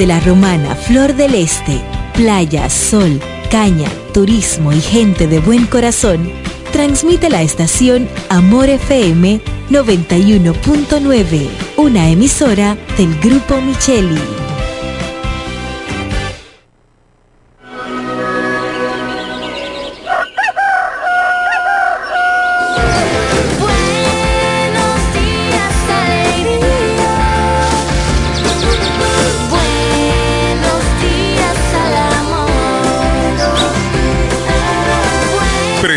Desde la romana Flor del Este, playa, sol, caña, turismo y gente de buen corazón, transmite la estación Amor FM 91.9, una emisora del Grupo Micheli.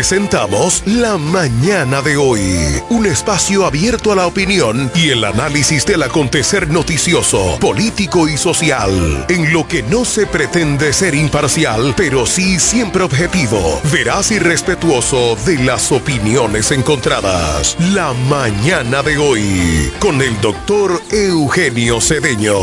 Presentamos La Mañana de hoy, un espacio abierto a la opinión y el análisis del acontecer noticioso, político y social, en lo que no se pretende ser imparcial, pero sí siempre objetivo, veraz y respetuoso de las opiniones encontradas. La Mañana de hoy, con el doctor Eugenio Cedeño.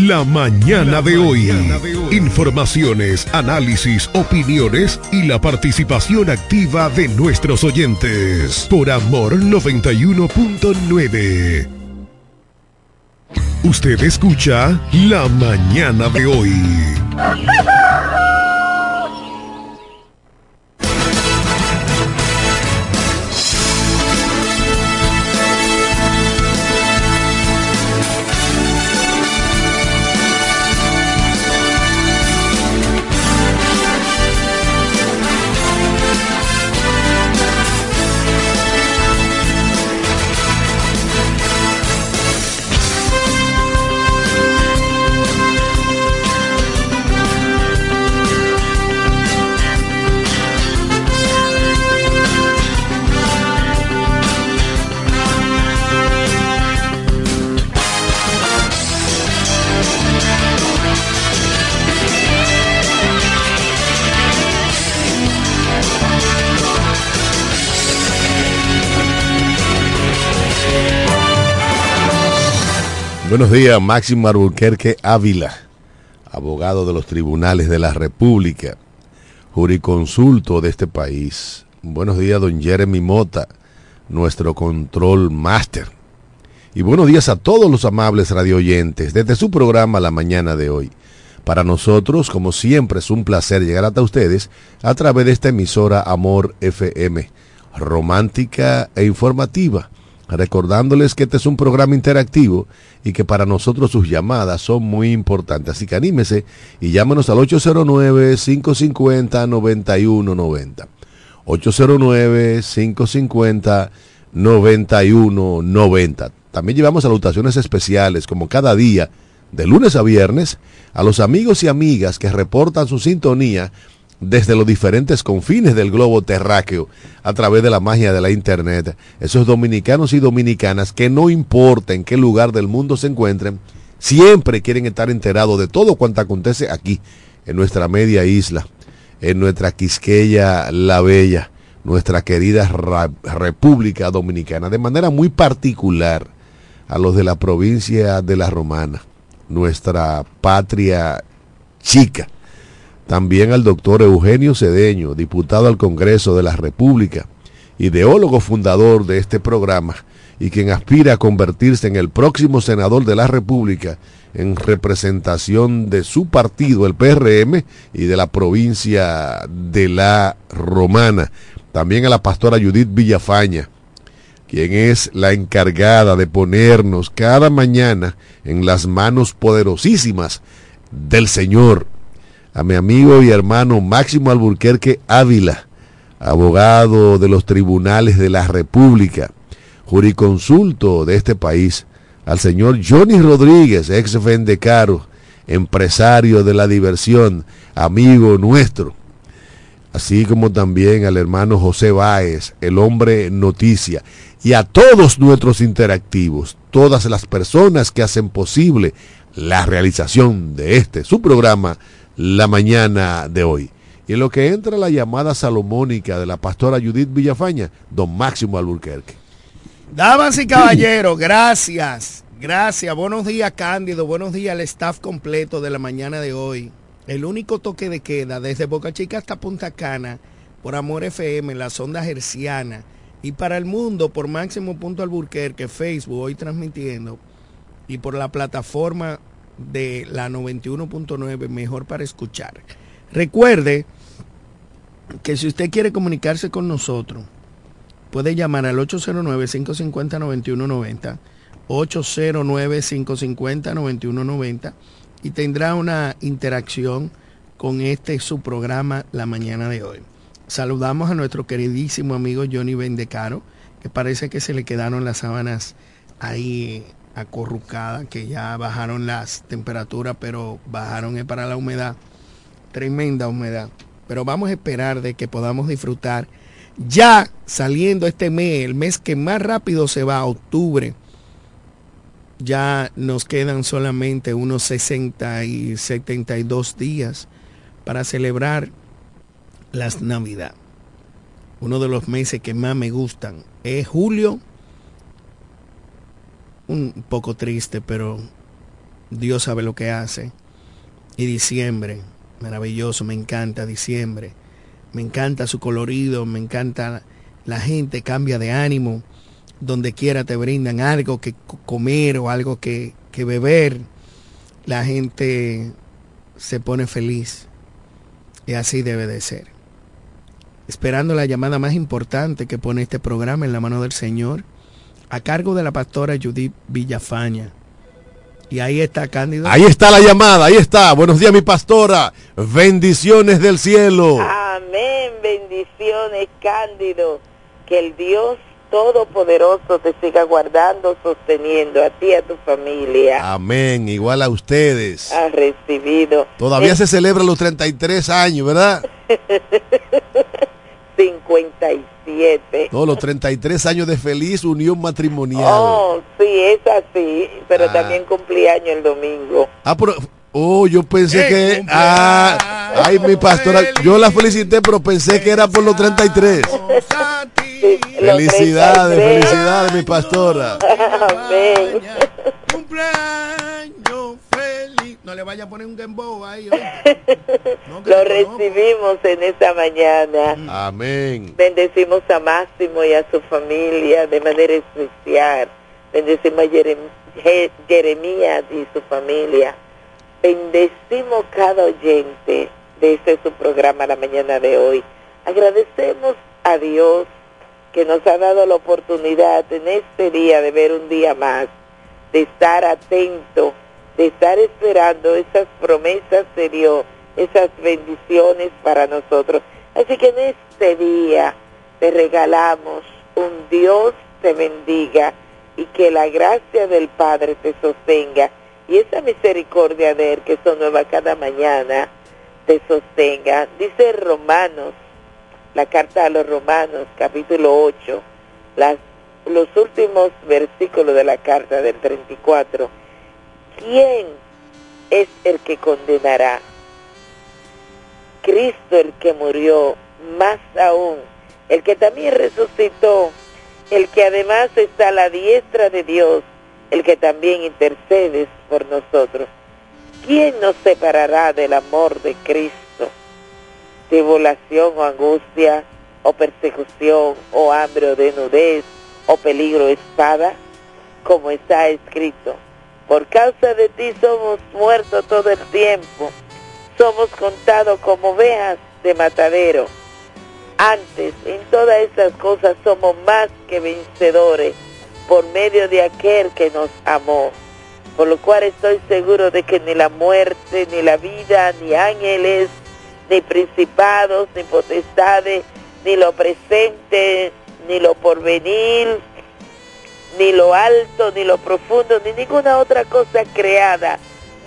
La mañana de hoy. Informaciones, análisis, opiniones y la participación activa de nuestros oyentes. Por Amor 91.9. Usted escucha La mañana de hoy. Buenos días, Máximo Alburquerque Ávila, abogado de los tribunales de la República, juriconsulto de este país. Buenos días, don Jeremy Mota, nuestro control máster. Y buenos días a todos los amables radioyentes desde su programa la mañana de hoy. Para nosotros, como siempre, es un placer llegar hasta ustedes a través de esta emisora Amor FM, romántica e informativa recordándoles que este es un programa interactivo y que para nosotros sus llamadas son muy importantes. Así que anímese y llámenos al 809-550-9190. 809-550-9190. También llevamos salutaciones especiales como cada día, de lunes a viernes, a los amigos y amigas que reportan su sintonía desde los diferentes confines del globo terráqueo a través de la magia de la internet. Esos dominicanos y dominicanas que no importa en qué lugar del mundo se encuentren, siempre quieren estar enterados de todo cuanto acontece aquí, en nuestra media isla, en nuestra Quisqueya la Bella, nuestra querida República Dominicana, de manera muy particular a los de la provincia de La Romana, nuestra patria chica también al doctor Eugenio Cedeño, diputado al Congreso de la República, ideólogo fundador de este programa y quien aspira a convertirse en el próximo senador de la República en representación de su partido, el PRM, y de la provincia de la Romana. También a la pastora Judith Villafaña, quien es la encargada de ponernos cada mañana en las manos poderosísimas del Señor a mi amigo y hermano Máximo Alburquerque Ávila, abogado de los tribunales de la República, juriconsulto de este país, al señor Johnny Rodríguez, ex Fendecaro, empresario de la diversión, amigo nuestro, así como también al hermano José Báez, el hombre noticia, y a todos nuestros interactivos, todas las personas que hacen posible la realización de este, su programa, la mañana de hoy. Y en lo que entra la llamada salomónica de la pastora Judith Villafaña, don Máximo Alburquerque. Damas y caballeros, gracias. Gracias. Buenos días, Cándido. Buenos días al staff completo de la mañana de hoy. El único toque de queda desde Boca Chica hasta Punta Cana por Amor FM, la sonda herciana. Y para el mundo por Máximo Punto Alburquerque, Facebook, hoy transmitiendo. Y por la plataforma de la 91.9, mejor para escuchar. Recuerde que si usted quiere comunicarse con nosotros, puede llamar al 809-550-9190, 809-550-9190 y tendrá una interacción con este su programa la mañana de hoy. Saludamos a nuestro queridísimo amigo Johnny Bendecaro, que parece que se le quedaron las sábanas ahí acorrucadas, que ya bajaron las temperaturas, pero bajaron para la humedad, tremenda humedad. Pero vamos a esperar de que podamos disfrutar ya saliendo este mes, el mes que más rápido se va, octubre, ya nos quedan solamente unos 60 y 72 días para celebrar las Navidad. Uno de los meses que más me gustan es julio. Un poco triste, pero Dios sabe lo que hace. Y diciembre, maravilloso, me encanta diciembre. Me encanta su colorido, me encanta la gente, cambia de ánimo. Donde quiera te brindan algo que comer o algo que, que beber. La gente se pone feliz. Y así debe de ser esperando la llamada más importante que pone este programa en la mano del Señor, a cargo de la pastora Judith Villafaña. Y ahí está Cándido. Ahí está la llamada, ahí está. Buenos días, mi pastora. Bendiciones del cielo. Amén, bendiciones, Cándido. Que el Dios Todopoderoso te siga guardando, sosteniendo a ti y a tu familia. Amén, igual a ustedes. Ha recibido. Todavía se celebra los 33 años, ¿verdad? 57. No, los 33 años de feliz unión matrimonial. Oh, sí, es así, pero ah. también cumplí año el domingo. Ah, pero, oh, yo pensé que, ah, ay, mi pastora, yo la felicité, pero pensé que era por los 33. felicidades, felicidades, mi pastora. Amén. No le vaya a poner un dembow ahí. lo recibimos en esta mañana. Mm. Amén. Bendecimos a Máximo y a su familia de manera especial. Bendecimos a Jeremías y su familia. Bendecimos cada oyente de este su programa la mañana de hoy. Agradecemos a Dios que nos ha dado la oportunidad en este día de ver un día más, de estar atento, de estar esperando esas promesas de Dios, esas bendiciones para nosotros. Así que en este día te regalamos un Dios te bendiga y que la gracia del Padre te sostenga y esa misericordia de Él que son nueva cada mañana te sostenga. Dice Romanos la carta a los Romanos, capítulo 8, las, los últimos versículos de la carta del 34. ¿Quién es el que condenará? Cristo el que murió, más aún, el que también resucitó, el que además está a la diestra de Dios, el que también intercede por nosotros. ¿Quién nos separará del amor de Cristo? tribulación o angustia, o persecución, o hambre o desnudez, o peligro espada, como está escrito. Por causa de ti somos muertos todo el tiempo, somos contados como ovejas de matadero. Antes, en todas estas cosas somos más que vencedores por medio de aquel que nos amó. Por lo cual estoy seguro de que ni la muerte, ni la vida, ni ángeles, ni principados, ni potestades, ni lo presente, ni lo porvenir, ni lo alto, ni lo profundo, ni ninguna otra cosa creada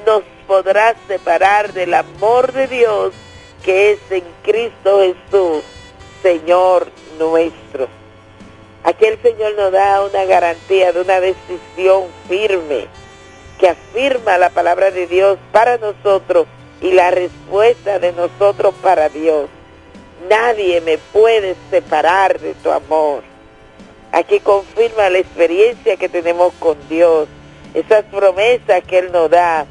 nos podrá separar del amor de Dios que es en Cristo Jesús, Señor nuestro. Aquí el Señor nos da una garantía de una decisión firme que afirma la palabra de Dios para nosotros y la respuesta de nosotros para Dios. Nadie me puede separar de tu amor. Aquí confirma la experiencia que tenemos con Dios, esas promesas que Él nos da,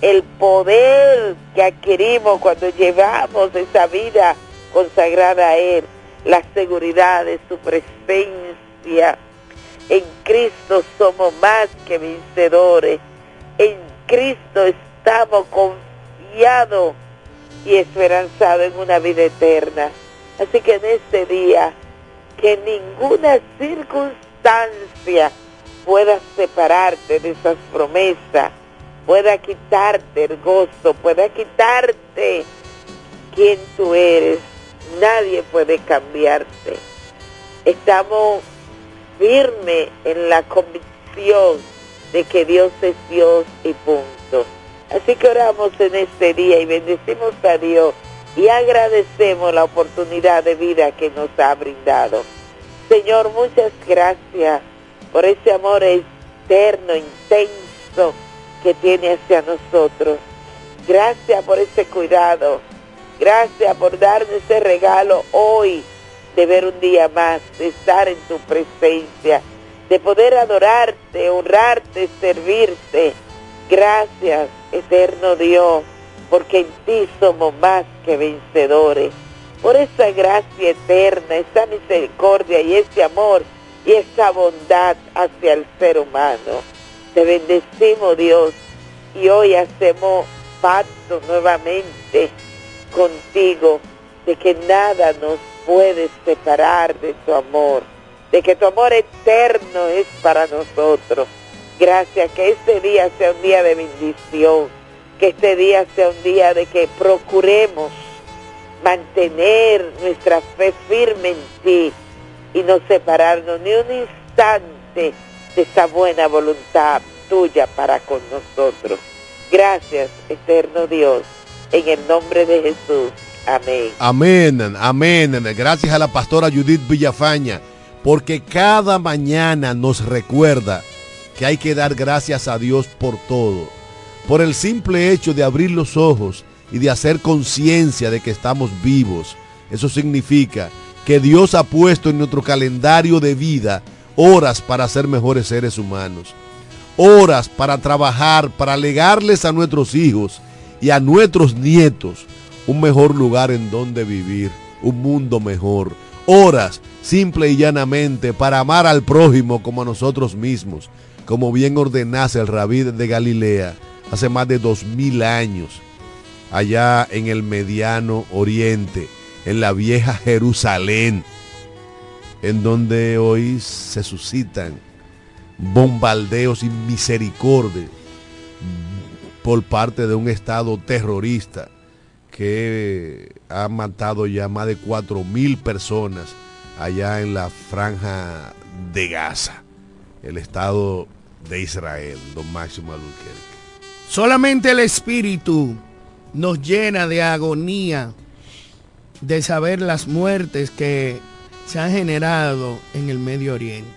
el poder que adquirimos cuando llevamos esa vida consagrada a Él, la seguridad de su presencia. En Cristo somos más que vencedores. En Cristo estamos confiados y esperanzados en una vida eterna. Así que en este día, que ninguna circunstancia pueda separarte de esas promesas, pueda quitarte el gozo, pueda quitarte quien tú eres. Nadie puede cambiarte. Estamos firmes en la convicción de que Dios es Dios y punto. Así que oramos en este día y bendecimos a Dios y agradecemos la oportunidad de vida que nos ha brindado. Señor, muchas gracias por ese amor eterno, intenso que tiene hacia nosotros. Gracias por ese cuidado. Gracias por darnos ese regalo hoy de ver un día más, de estar en tu presencia, de poder adorarte, honrarte, servirte. Gracias, eterno Dios, porque en ti somos más que vencedores. Por esa gracia eterna, esa misericordia y ese amor y esa bondad hacia el ser humano. Te bendecimos Dios y hoy hacemos pacto nuevamente contigo de que nada nos puede separar de tu amor, de que tu amor eterno es para nosotros. Gracias, que este día sea un día de bendición, que este día sea un día de que procuremos mantener nuestra fe firme en ti y no separarnos ni un instante de esa buena voluntad tuya para con nosotros. Gracias, eterno Dios, en el nombre de Jesús. Amén. Amén, amén. Gracias a la pastora Judith Villafaña, porque cada mañana nos recuerda que hay que dar gracias a Dios por todo. Por el simple hecho de abrir los ojos y de hacer conciencia de que estamos vivos. Eso significa que Dios ha puesto en nuestro calendario de vida horas para ser mejores seres humanos. Horas para trabajar, para legarles a nuestros hijos y a nuestros nietos un mejor lugar en donde vivir, un mundo mejor. Horas, simple y llanamente, para amar al prójimo como a nosotros mismos, como bien ordenase el rabí de Galilea hace más de dos mil años, allá en el mediano oriente, en la vieja Jerusalén, en donde hoy se suscitan bombardeos y misericordia por parte de un Estado terrorista que ha matado ya más de cuatro mil personas allá en la franja de Gaza, el Estado de Israel, don Máximo Albuquerque. Solamente el Espíritu nos llena de agonía de saber las muertes que se han generado en el Medio Oriente.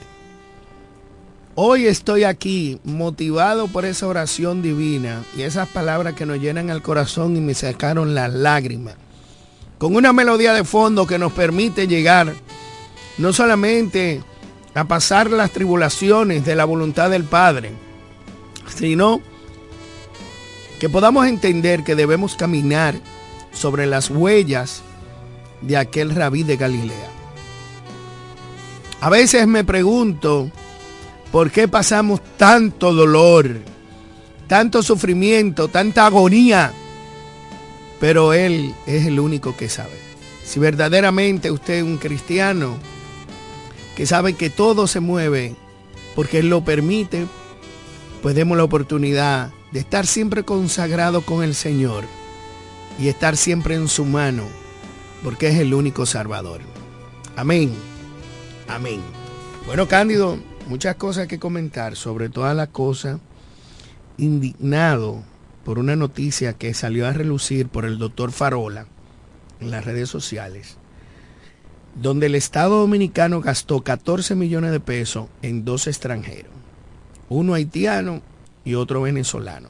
Hoy estoy aquí motivado por esa oración divina y esas palabras que nos llenan el corazón y me sacaron las lágrimas. Con una melodía de fondo que nos permite llegar no solamente a pasar las tribulaciones de la voluntad del Padre, sino que podamos entender que debemos caminar sobre las huellas de aquel rabí de Galilea. A veces me pregunto, ¿por qué pasamos tanto dolor, tanto sufrimiento, tanta agonía? Pero Él es el único que sabe. Si verdaderamente usted es un cristiano que sabe que todo se mueve porque Él lo permite, pues demos la oportunidad de estar siempre consagrado con el Señor y estar siempre en su mano, porque es el único Salvador. Amén. Amén. Bueno, Cándido, muchas cosas que comentar, sobre todas las cosas, indignado por una noticia que salió a relucir por el doctor Farola en las redes sociales, donde el Estado Dominicano gastó 14 millones de pesos en dos extranjeros, uno haitiano y otro venezolano.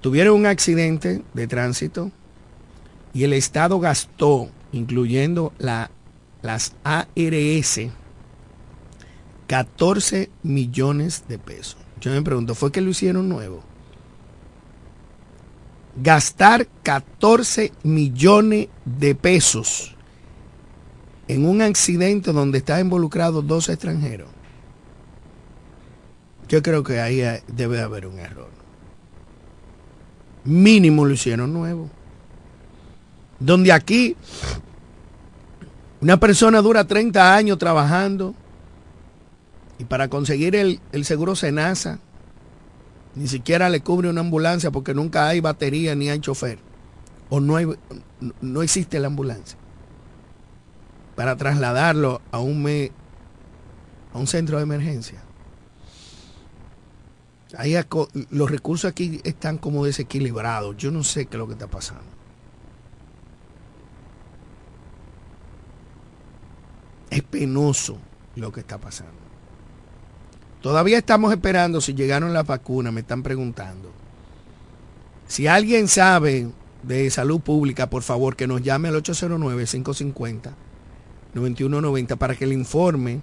Tuvieron un accidente de tránsito y el Estado gastó, incluyendo la, las ARS, 14 millones de pesos. Yo me pregunto, ¿fue que lo hicieron nuevo? Gastar 14 millones de pesos en un accidente donde están involucrados dos extranjeros. Yo creo que ahí debe haber un error. Mínimo lo hicieron nuevo. Donde aquí una persona dura 30 años trabajando y para conseguir el, seguro Senasa ni siquiera le cubre una ambulancia porque nunca hay batería ni hay chofer. O no, no existe la ambulancia. Para trasladarlo a un, me, a un centro de emergencia los recursos aquí están como desequilibrados. Yo no sé qué es lo que está pasando. Es penoso lo que está pasando. Todavía estamos esperando si llegaron las vacunas, me están preguntando. Si alguien sabe de salud pública, por favor, que nos llame al 809-550-9190 para que le informe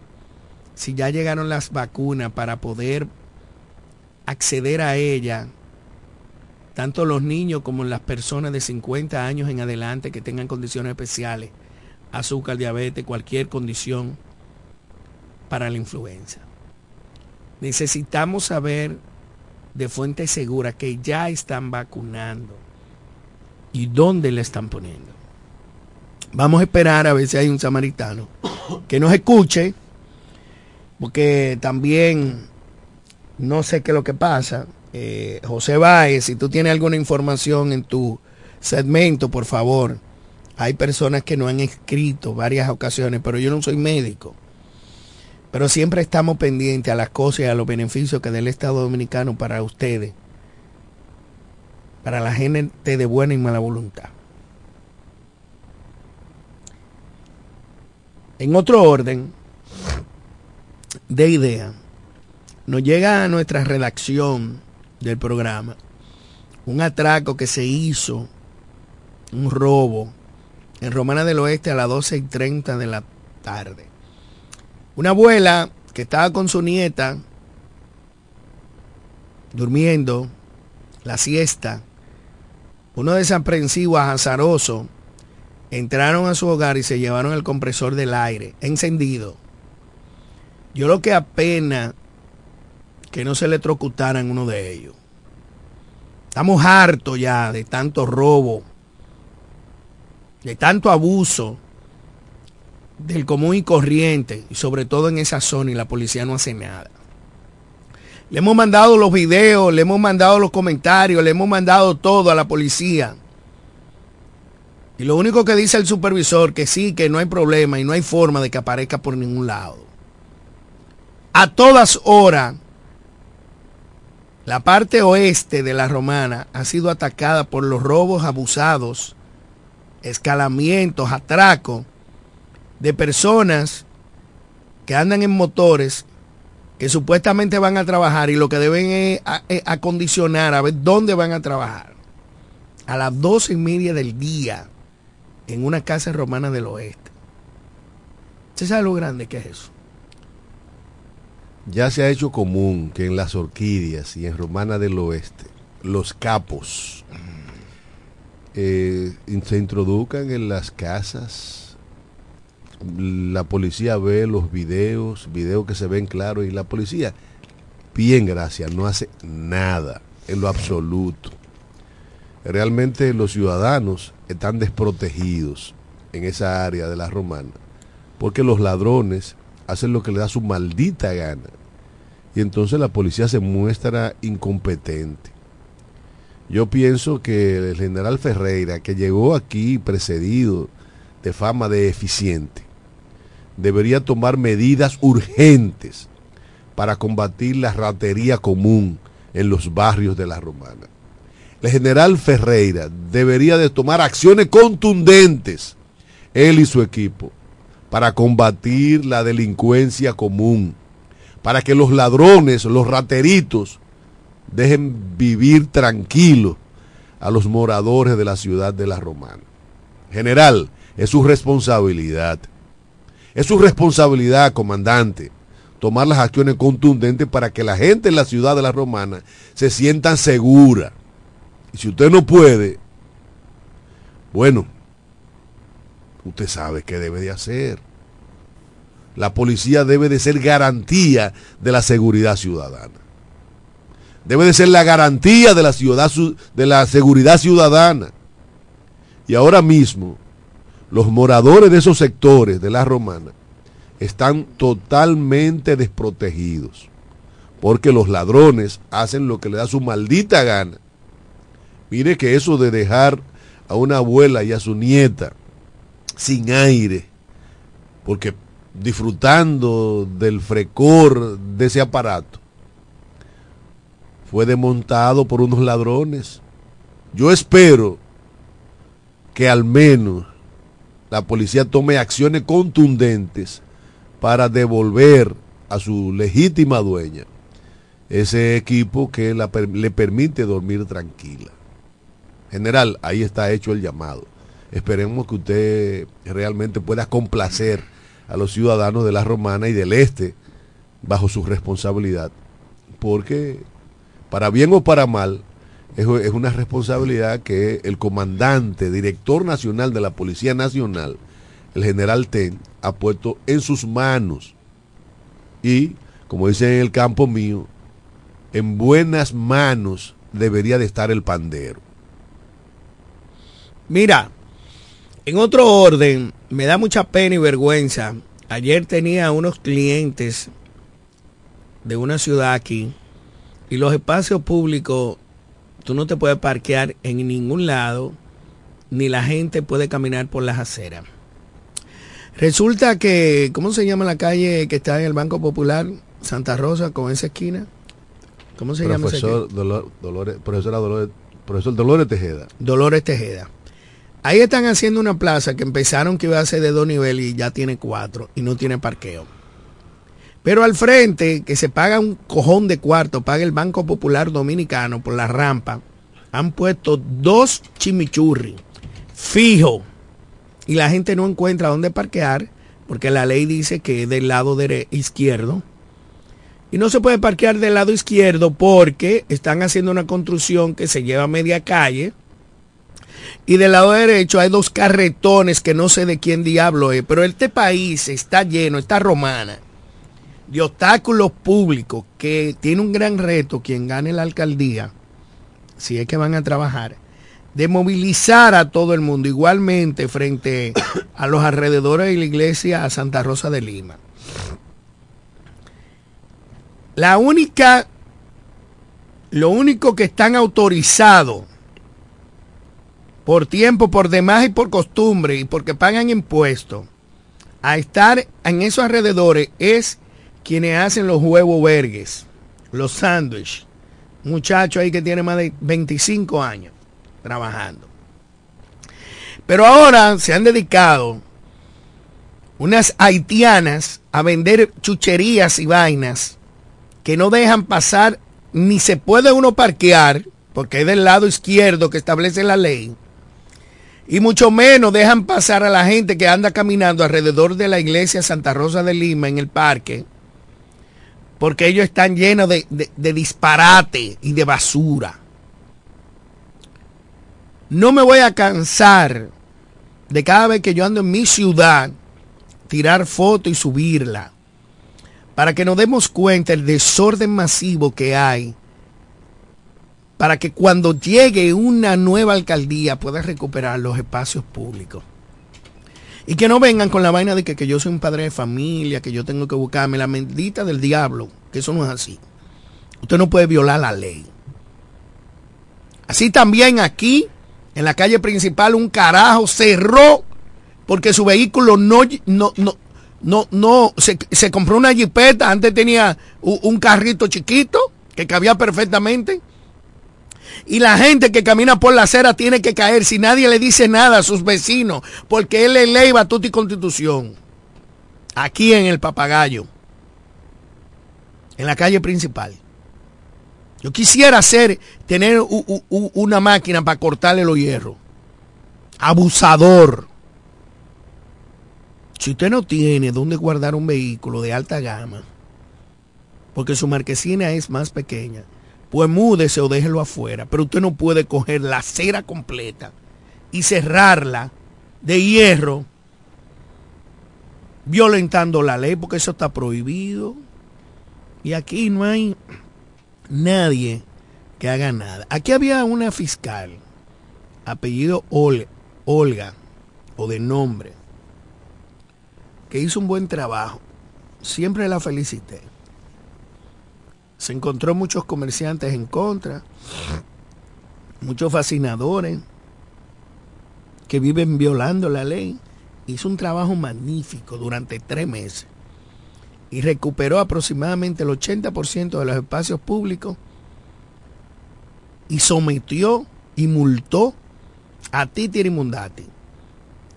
si ya llegaron las vacunas para poder acceder a ella, tanto los niños como las personas de 50 años en adelante que tengan condiciones especiales, azúcar, diabetes, cualquier condición para la influenza. Necesitamos saber de fuente segura que ya están vacunando y dónde le están poniendo. Vamos a esperar a ver si hay un samaritano que nos escuche, porque también no sé qué es lo que pasa. Eh, José Báez, si tú tienes alguna información en tu segmento, por favor. Hay personas que no han escrito varias ocasiones, pero yo no soy médico. Pero siempre estamos pendientes a las cosas y a los beneficios que da el Estado Dominicano para ustedes, para la gente de buena y mala voluntad. En otro orden de idea, nos llega a nuestra redacción del programa un atraco que se hizo, un robo, en Romana del Oeste a las 12 y 30 de la tarde. Una abuela que estaba con su nieta durmiendo la siesta, uno desaprensivo, azaroso, entraron a su hogar y se llevaron el compresor del aire encendido. Yo lo que apenas que no se electrocutaran uno de ellos. Estamos hartos ya de tanto robo, de tanto abuso del común y corriente, y sobre todo en esa zona, y la policía no hace nada. Le hemos mandado los videos, le hemos mandado los comentarios, le hemos mandado todo a la policía. Y lo único que dice el supervisor, que sí, que no hay problema y no hay forma de que aparezca por ningún lado. A todas horas, la parte oeste de la romana ha sido atacada por los robos abusados, escalamientos, atracos de personas que andan en motores que supuestamente van a trabajar y lo que deben es acondicionar a ver dónde van a trabajar. A las doce y media del día en una casa romana del oeste. ¿Usted sabe lo grande que es eso? Ya se ha hecho común que en las orquídeas y en Romana del Oeste los capos eh, se introduzcan en las casas. La policía ve los videos, videos que se ven claros y la policía, bien gracias, no hace nada en lo absoluto. Realmente los ciudadanos están desprotegidos en esa área de la romana porque los ladrones hacen lo que le da su maldita gana. Y entonces la policía se muestra incompetente. Yo pienso que el general Ferreira, que llegó aquí precedido de fama de eficiente, debería tomar medidas urgentes para combatir la ratería común en los barrios de la Romana. El general Ferreira debería de tomar acciones contundentes, él y su equipo, para combatir la delincuencia común, para que los ladrones, los rateritos, dejen vivir tranquilos a los moradores de la ciudad de la Romana. General, es su responsabilidad. Es su responsabilidad, comandante, tomar las acciones contundentes para que la gente en la ciudad de la Romana se sienta segura. Y si usted no puede, bueno, usted sabe qué debe de hacer. La policía debe de ser garantía de la seguridad ciudadana. Debe de ser la garantía de la, ciudad, de la seguridad ciudadana. Y ahora mismo, los moradores de esos sectores de la romana están totalmente desprotegidos. Porque los ladrones hacen lo que le da su maldita gana. Mire que eso de dejar a una abuela y a su nieta sin aire, porque disfrutando del frecor de ese aparato, fue desmontado por unos ladrones. Yo espero que al menos la policía tome acciones contundentes para devolver a su legítima dueña ese equipo que le permite dormir tranquila. General, ahí está hecho el llamado. Esperemos que usted realmente pueda complacer a los ciudadanos de la Romana y del Este bajo su responsabilidad. Porque, para bien o para mal, es, una responsabilidad que el comandante, director nacional de la Policía Nacional, el general Ten, ha puesto en sus manos. Y, como dice en el campo mío, en buenas manos debería de estar el pandero. Mira, en otro orden, me da mucha pena y vergüenza. Ayer tenía unos clientes de una ciudad aquí y los espacios públicos, tú no te puedes parquear en ningún lado, ni la gente puede caminar por las aceras. Resulta que, ¿cómo se llama la calle que está en el Banco Popular? Santa Rosa, con esa esquina. ¿Cómo se llama esa Dolores, profesor Dolores Tejeda. Dolores Tejeda. Ahí están haciendo una plaza que empezaron que iba a ser de dos niveles y ya tiene cuatro y no tiene parqueo. Pero al frente, que se paga un cojón de cuarto, paga el Banco Popular Dominicano por la rampa, han puesto dos chimichurri fijo y la gente no encuentra dónde parquear porque la ley dice que es del lado izquierdo. Y no se puede parquear del lado izquierdo porque están haciendo una construcción que se lleva media calle y del lado derecho hay dos carretones que no sé de quién diablo es, pero este país está lleno, está romana, de obstáculos públicos que tiene un gran reto quien gane la alcaldía, si es que van a trabajar, de movilizar a todo el mundo igualmente frente a los alrededores de la iglesia a Santa Rosa de Lima. La única, lo único que están autorizados por tiempo, por demás y por costumbre y porque pagan impuestos, a estar en esos alrededores es quienes hacen los huevos vergues, los sándwiches. Muchacho ahí que tiene más de 25 años trabajando. Pero ahora se han dedicado unas haitianas a vender chucherías y vainas que no dejan pasar ni se puede uno parquear, porque es del lado izquierdo que establece la ley, y mucho menos dejan pasar a la gente que anda caminando alrededor de la iglesia Santa Rosa de Lima en el parque, porque ellos están llenos de, disparate y de basura. No me voy a cansar de cada vez que yo ando en mi ciudad, tirar foto y subirla, para que nos demos cuenta el desorden masivo que hay para que cuando llegue una nueva alcaldía pueda recuperar los espacios públicos. Y que no vengan con la vaina de que, yo soy un padre de familia, que yo tengo que buscarme la mendita del diablo, que eso no es así. Usted no puede violar la ley. Así también aquí, en la calle principal, un carajo cerró porque su vehículo no, no, no, no, no, se, se compró una jipeta, antes tenía un carrito chiquito que cabía perfectamente y la gente que camina por la acera tiene que caer si nadie le dice nada a sus vecinos, porque él le ley, batuta constitución. Aquí en el papagayo, en la calle principal. Yo quisiera hacer, tener una máquina para cortarle los hierros. abusador. Si usted no tiene dónde guardar un vehículo de alta gama, porque su marquesina es más pequeña, pues múdese o déjelo afuera. Pero usted no puede coger la acera completa y cerrarla de hierro violentando la ley, porque eso está prohibido. Y aquí no hay nadie que haga nada. Aquí había una fiscal, apellido Olga, o de nombre, que hizo un buen trabajo. Siempre la felicité. Se encontró muchos comerciantes en contra, muchos fascinadores que viven violando la ley. Hizo un trabajo magnífico durante tres meses y recuperó aproximadamente el 80% de los espacios públicos y sometió y multó a Titi Mundati.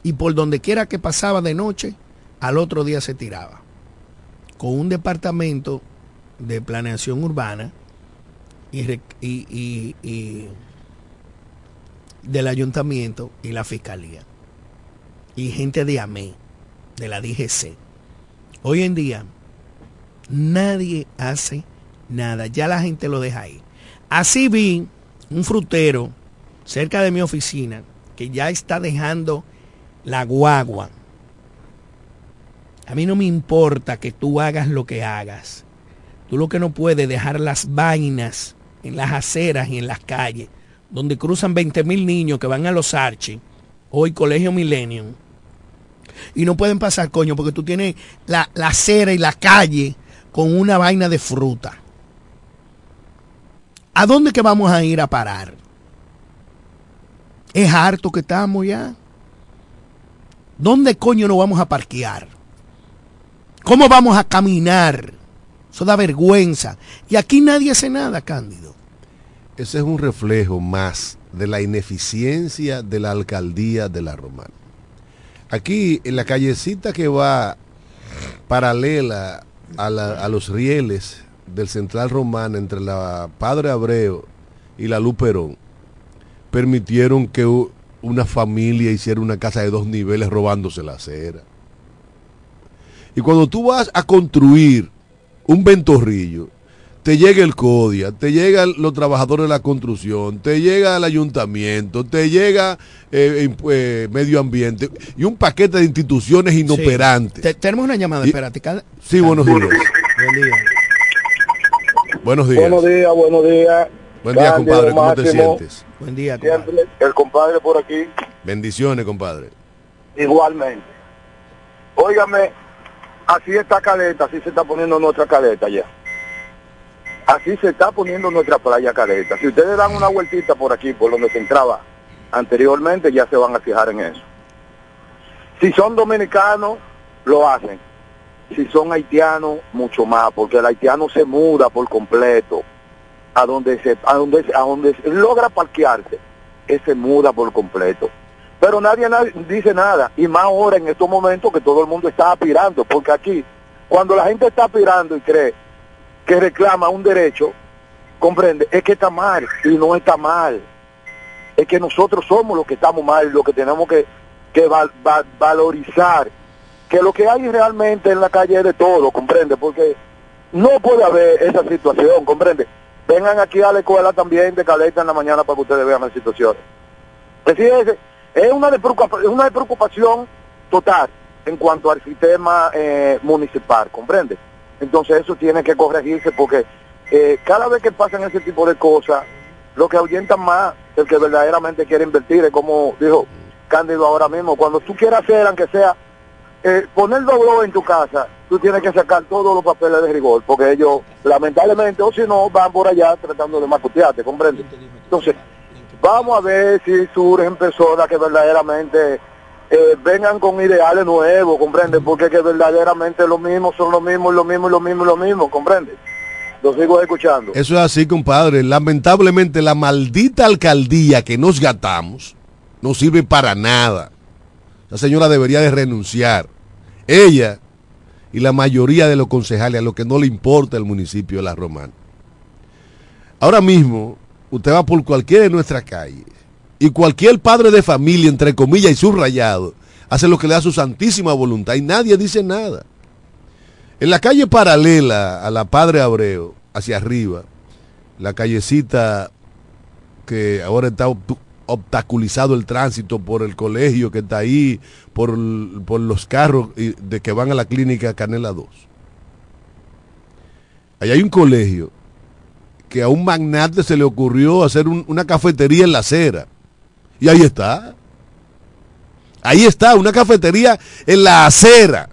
Y por donde quiera que pasaba de noche, al otro día se tiraba. Con un departamento de planeación urbana y, del ayuntamiento y la fiscalía. Y gente de AME, de la DGC. Hoy en día, nadie hace nada. Ya la gente lo deja ahí. Así vi un frutero cerca de mi oficina que ya está dejando la guagua. A mí no me importa que tú hagas lo que hagas. Tú lo que no puedes dejar las vainas en las aceras y en las calles, donde cruzan 20 mil niños que van a los Archie, hoy Colegio Millennium, y no pueden pasar, coño, porque tú tienes la, la acera y la calle con una vaina de fruta. ¿A dónde que vamos a ir a parar? Es harto que estamos ya. ¿Dónde coño nos vamos a parquear? ¿Cómo vamos a caminar? Eso da vergüenza. Y aquí nadie hace nada, Cándido. Ese es un reflejo más de la ineficiencia de la alcaldía de la Romana. Aquí, en la callecita que va paralela a, a los rieles del Central Romana entre la Padre Abreu y la Luperón permitieron que una familia hiciera una casa de dos niveles robándose la acera. Y cuando tú vas a construir un ventorrillo, te llega el CODIA, te llegan los trabajadores de la construcción, te llega el ayuntamiento, te llega eh, eh, medio ambiente y un paquete de instituciones inoperantes. tenemos una llamada, espérate. Sí, buenos días. Buenos días. Buenos días, buenos días. Buen día, compadre. ¿Cómo te sientes? Buen día, compadre. el compadre por aquí. Bendiciones, compadre. Igualmente. Óigame, así está caleta, así se está poniendo nuestra caleta ya. Así se está poniendo nuestra playa caleta. Si ustedes dan una vueltita por aquí, por donde se entraba anteriormente, ya se van a fijar en eso. Si son dominicanos, lo hacen si son haitianos, mucho más, porque el haitiano se muda por completo a donde se, a donde, a donde logra parquearse, ese se muda por completo. Pero nadie, dice nada, y más ahora en estos momentos que todo el mundo está aspirando, porque aquí, cuando la gente está aspirando y cree que reclama un derecho, comprende, es que está mal, y no está mal. Es que nosotros somos los que estamos mal, los que tenemos que, valorizar que lo que hay realmente en la calle es de todo, comprende, porque no puede haber esa situación, comprende. Vengan aquí a la escuela también de caleta en la mañana para que ustedes vean la situación. Es decir, es una, una preocupación total en cuanto al sistema eh, municipal, comprende. Entonces eso tiene que corregirse porque eh, cada vez que pasan ese tipo de cosas, lo que ahuyentan más el que verdaderamente quiere invertir es como dijo Cándido ahora mismo, cuando tú quieras hacer, aunque sea eh, poner dobló en tu casa, tú tienes que sacar todos los papeles de rigor, porque ellos, lamentablemente, o si no, van por allá tratando de macutearte, ¿comprendes? Entonces, vamos a ver si surgen personas que verdaderamente eh, vengan con ideales nuevos, ¿comprendes? Porque que verdaderamente lo mismo son lo mismo, lo mismo, lo mismo, lo mismo, ¿comprendes? Lo sigo escuchando. Eso es así, compadre. Lamentablemente la maldita alcaldía que nos gatamos no sirve para nada. La señora debería de renunciar. Ella y la mayoría de los concejales a lo que no le importa el municipio de La Romana. Ahora mismo, usted va por cualquiera de nuestras calles Y cualquier padre de familia, entre comillas y subrayado, hace lo que le da su santísima voluntad y nadie dice nada. En la calle paralela a la Padre Abreu, hacia arriba, la callecita que ahora está obstaculizado el tránsito por el colegio que está ahí, por, por los carros de que van a la clínica Canela 2. Ahí hay un colegio que a un magnate se le ocurrió hacer una cafetería en la acera. Y ahí está. Ahí está, una cafetería en la acera.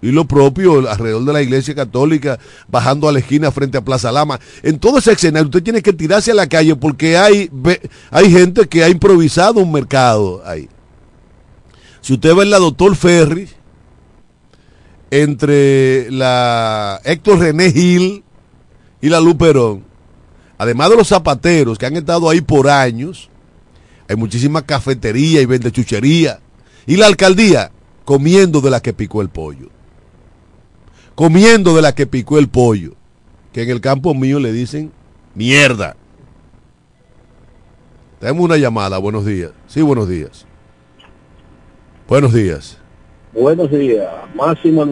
Y lo propio alrededor de la iglesia católica, bajando a la esquina frente a Plaza Lama. En todo ese escenario usted tiene que tirarse a la calle porque hay, hay gente que ha improvisado un mercado ahí. Si usted ve la doctor Ferry, entre la Héctor René Gil y la Luperón, además de los zapateros que han estado ahí por años, hay muchísima cafetería y vende chuchería. Y la alcaldía comiendo de la que picó el pollo comiendo de la que picó el pollo, que en el campo mío le dicen mierda. Tenemos una llamada, buenos días. Sí, buenos días. Buenos días. Buenos días, Máximo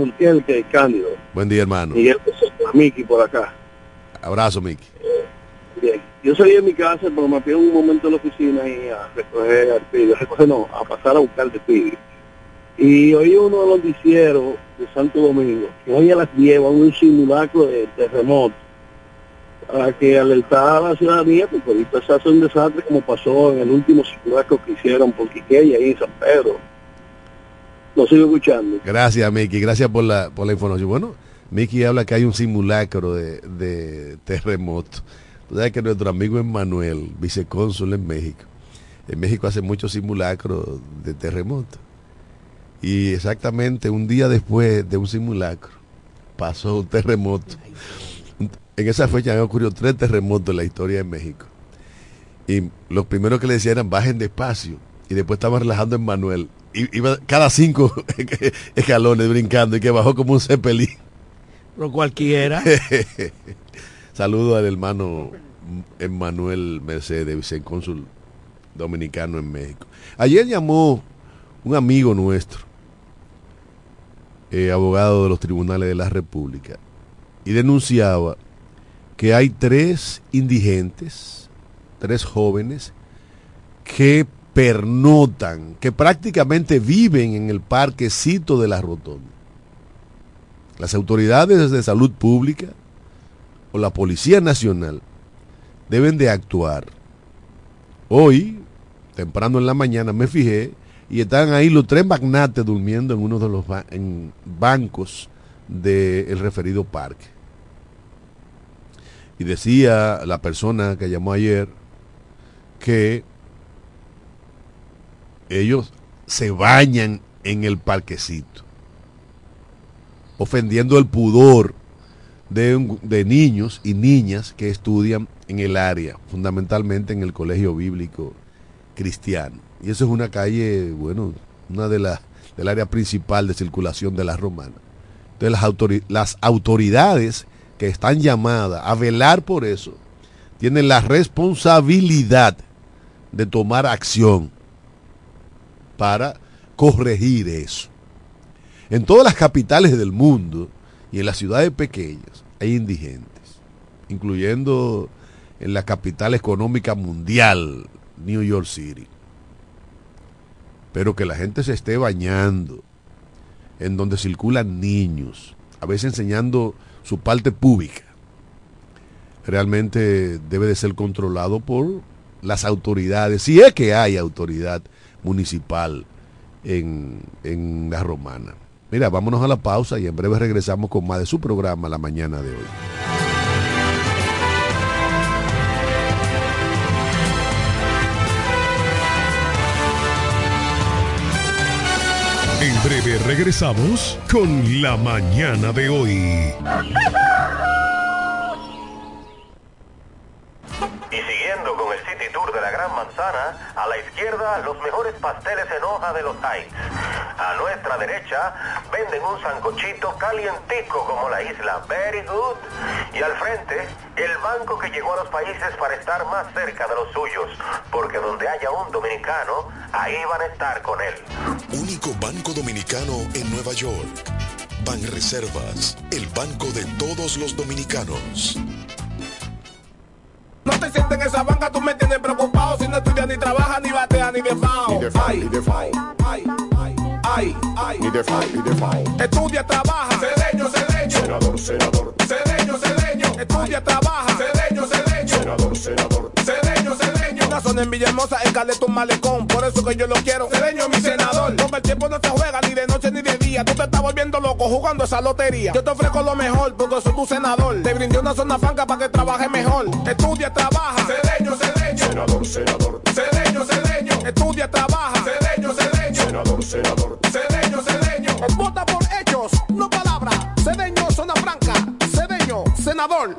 que Cándido. Buen día, hermano. Miguel Miki por acá. Abrazo, Miki. Bien, yo salí de mi casa, pero me pido un momento en la oficina y a recoger al pibe, a recoger no, a pasar a buscar el pibe. Y hoy uno de los noticieros de Santo Domingo, que hoy a las 10 va un simulacro de terremoto para que alertar a la ciudadanía, porque ahorita se hace un desastre como pasó en el último simulacro que hicieron por Quiqueya y en San Pedro. Lo sigo escuchando. Gracias, Miki. Gracias por la, por la información. Bueno, Miki habla que hay un simulacro de, terremoto. Tú sabes que nuestro amigo Emmanuel, vicecónsul en México, en México hace muchos simulacros de terremoto. Y exactamente un día después de un simulacro pasó un terremoto. En esa fecha han ocurrido tres terremotos en la historia de México. Y los primeros que le decían eran bajen despacio. Y después estaban relajando en Manuel. Y iba cada cinco escalones brincando y que bajó como un cepelín. Pero cualquiera. Saludo al hermano Emmanuel Mercedes, vicecónsul dominicano en México. Ayer llamó un amigo nuestro eh, abogado de los tribunales de la República, y denunciaba que hay tres indigentes, tres jóvenes, que pernotan, que prácticamente viven en el parquecito de la Rotonda. Las autoridades de salud pública o la Policía Nacional deben de actuar. Hoy, temprano en la mañana, me fijé y están ahí los tres magnates durmiendo en uno de los bancos del referido parque. Y decía la persona que llamó ayer que ellos se bañan en el parquecito, ofendiendo el pudor de, niños y niñas que estudian en el área, fundamentalmente en el colegio bíblico cristiano. Y eso es una calle, bueno, una de las del área principal de circulación de la romana. Entonces las, las autoridades que están llamadas a velar por eso tienen la responsabilidad de tomar acción para corregir eso. En todas las capitales del mundo y en las ciudades pequeñas hay indigentes, incluyendo en la capital económica mundial, New York City pero que la gente se esté bañando, en donde circulan niños, a veces enseñando su parte pública, realmente debe de ser controlado por las autoridades, si es que hay autoridad municipal en, en la romana. Mira, vámonos a la pausa y en breve regresamos con más de su programa la mañana de hoy. En breve regresamos con la mañana de hoy. Y siguiendo con el City Tour de la Gran Manzana, a la izquierda los mejores pasteles en hoja de los Heights a nuestra derecha, venden un sancochito calientico como la isla Very Good. Y al frente, el banco que llegó a los países para estar más cerca de los suyos, porque donde haya un dominicano, ahí van a estar con él. Único banco dominicano en Nueva York. Ban Reservas, el banco de todos los dominicanos. No te sientes en esa banca, tú me tienes preocupado. Si no estudias ni trabajas, ni bateas, ni de FAO. Ni de FAO, ni de FAO. Ay, ay, ay, ay. Ni de FAO, ni de FAO. Estudia, trabaja. Cedeño, cedeño. Senador, senador. Cedeño, cedeño. Estudia, trabaja. Cedeño, cedeño. Senador, senador. Una zona en Villahermosa, en Caleta, un malecón. Por eso que yo lo quiero. Cedeño, mi senador. Porque el tiempo no se juega ni de noche ni de día. Tú te estás volviendo loco jugando esa lotería. Yo te ofrezco lo mejor porque soy tu senador. Te brindé una zona franca para que trabajes mejor. Estudia, trabaja. Cedeño, cedeño. Senador, senador. Cedeño, cedeño. Estudia, trabaja. Cedeño, cedeño. Senador, senador. Cedeño, cedeño. Vota por hechos, no palabras. Cedeño, zona franca. Cedeño, senador.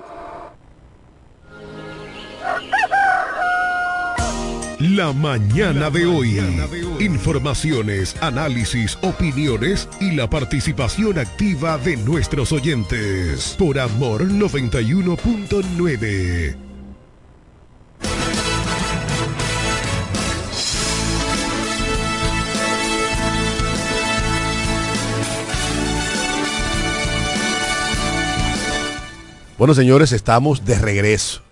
La mañana de hoy. Informaciones, análisis, opiniones y la participación activa de nuestros oyentes. Por Amor 91.9. Bueno, señores, estamos de regreso.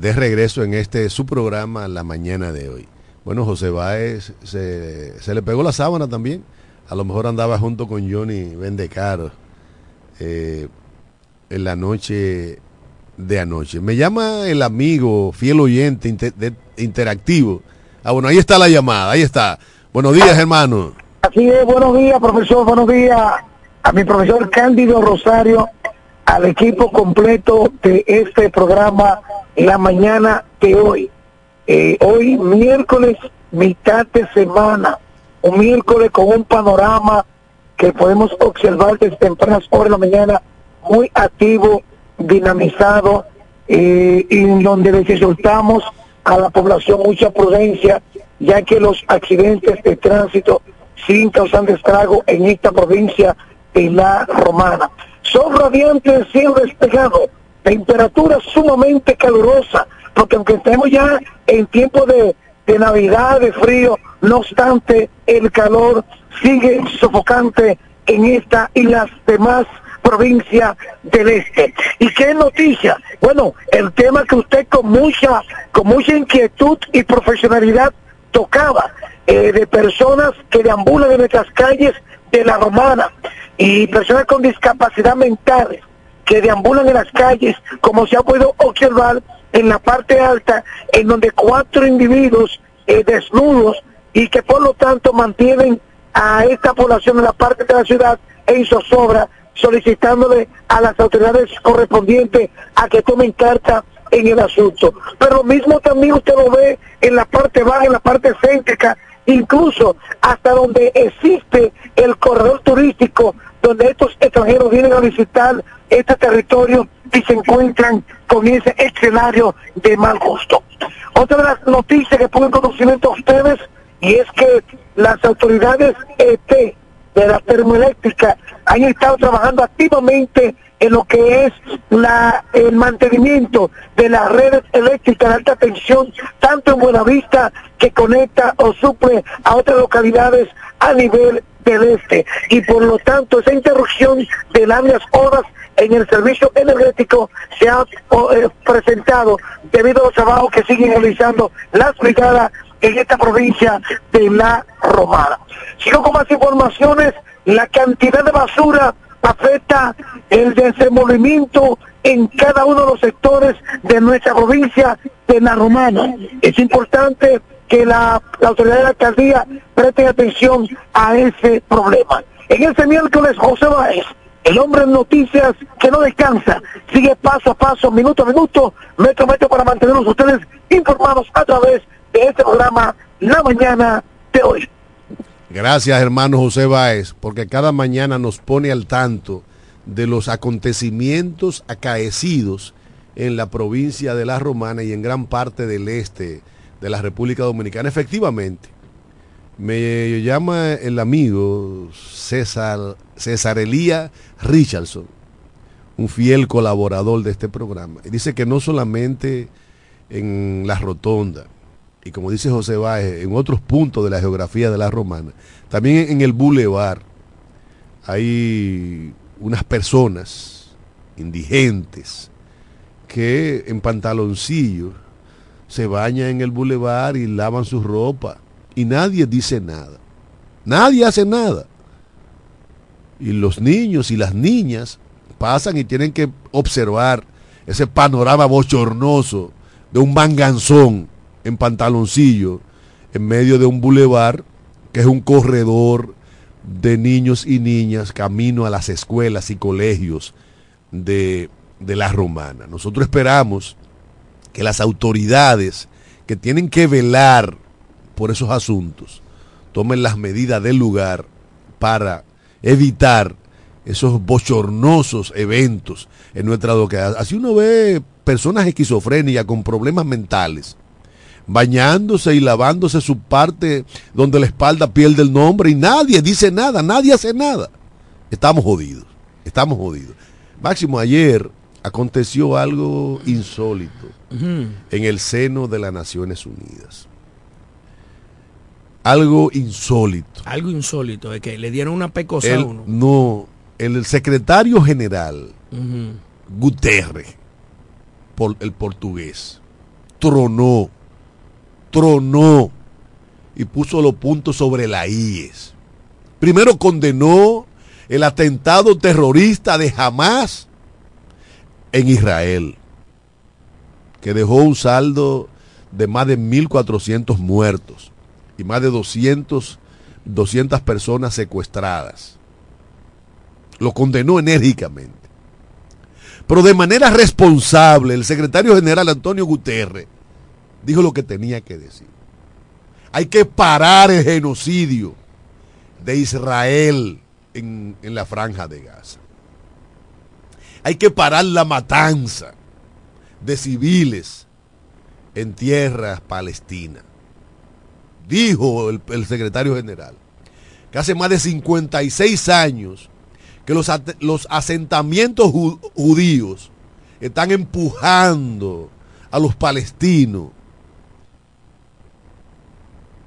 De regreso en este su programa la mañana de hoy. Bueno, José Báez se, se le pegó la sábana también. A lo mejor andaba junto con Johnny Vendecaro eh, en la noche de anoche. Me llama el amigo, fiel oyente de- interactivo. Ah, bueno, ahí está la llamada, ahí está. Buenos días, hermano. Así es, buenos días, profesor, buenos días a mi profesor Cándido Rosario, al equipo completo de este programa La Mañana de hoy. Eh, hoy, miércoles, mitad de semana, un miércoles con un panorama que podemos observar desde tempranas horas de la mañana, muy activo, dinamizado, eh, y en donde les exhortamos a la población mucha prudencia, ya que los accidentes de tránsito siguen causando estrago en esta provincia de la Romana. Son radiantes, cielo despejado, temperatura sumamente calurosa, porque aunque estemos ya en tiempo de, de Navidad, de frío, no obstante, el calor sigue sofocante en esta y las demás provincias del este. ¿Y qué noticia? Bueno, el tema que usted con mucha, con mucha inquietud y profesionalidad tocaba, eh, de personas que deambulan en nuestras calles de la romana y personas con discapacidad mental que deambulan en las calles, como se ha podido observar en la parte alta, en donde cuatro individuos eh, desnudos y que por lo tanto mantienen a esta población en la parte de la ciudad en zozobra, solicitándole a las autoridades correspondientes a que tomen carta en el asunto. Pero lo mismo también usted lo ve en la parte baja, en la parte céntrica, incluso hasta donde existe el corredor turístico, donde estos extranjeros vienen a visitar este territorio y se encuentran con ese escenario de mal gusto. Otra de las noticias que pongo en conocimiento a ustedes, y es que las autoridades ET de la termoeléctrica han estado trabajando activamente en lo que es la, el mantenimiento de las redes eléctricas de alta tensión, tanto en Buenavista que conecta o suple a otras localidades a nivel del este. Y por lo tanto, esa interrupción de largas horas en el servicio energético se ha eh, presentado debido a los trabajos que siguen realizando las brigadas en esta provincia de La Romana. Sigo con más informaciones, la cantidad de basura afecta el desenvolvimiento en cada uno de los sectores de nuestra provincia de La Romana. Es importante que la, la autoridad de la alcaldía preste atención a ese problema. En ese miércoles, José Báez, el hombre en noticias que no descansa, sigue paso a paso, minuto a minuto, metro a metro para mantenerlos ustedes informados a través de este programa La Mañana de hoy. Gracias, hermano José Báez, porque cada mañana nos pone al tanto de los acontecimientos acaecidos en la provincia de La Romana y en gran parte del este de la República Dominicana. Efectivamente, Me llama el amigo César, César Elías Richardson, un fiel colaborador de este programa. Y dice que no solamente en la rotonda, y como dice José Báez, en otros puntos de la geografía de la romana, también en el bulevar hay unas personas indigentes que en pantaloncillos se bañan en el bulevar y lavan su ropa y nadie dice nada. Nadie hace nada. Y los niños y las niñas pasan y tienen que observar ese panorama bochornoso de un manganzón en pantaloncillo en medio de un bulevar que es un corredor de niños y niñas camino a las escuelas y colegios de, de la romana. Nosotros esperamos que las autoridades que tienen que velar por esos asuntos tomen las medidas del lugar para evitar esos bochornosos eventos en nuestra localidad. Así uno ve personas esquizofrénicas con problemas mentales bañándose y lavándose su parte donde la espalda pierde el nombre y nadie dice nada, nadie hace nada. Estamos jodidos, estamos jodidos. Máximo, ayer aconteció algo insólito en el seno de las Naciones Unidas. Algo insólito. Algo insólito, es que le dieron una pecosa a uno. no, el secretario general. Guterres, por el portugués, tronó, tronó y puso los puntos sobre la IES. Primero condenó el atentado terrorista de Hamas en Israel, que dejó un saldo de más de 1.400 muertos y más de 200, 200 personas secuestradas. Lo condenó enérgicamente. Pero de manera responsable, el secretario general Antonio Guterres dijo lo que tenía que decir. Hay que parar el genocidio de Israel en, en la franja de Gaza. Hay que parar la matanza de civiles en tierras palestinas. Dijo el, secretario general que hace más de 56 años que los, los asentamientos ju- judíos están empujando a los palestinos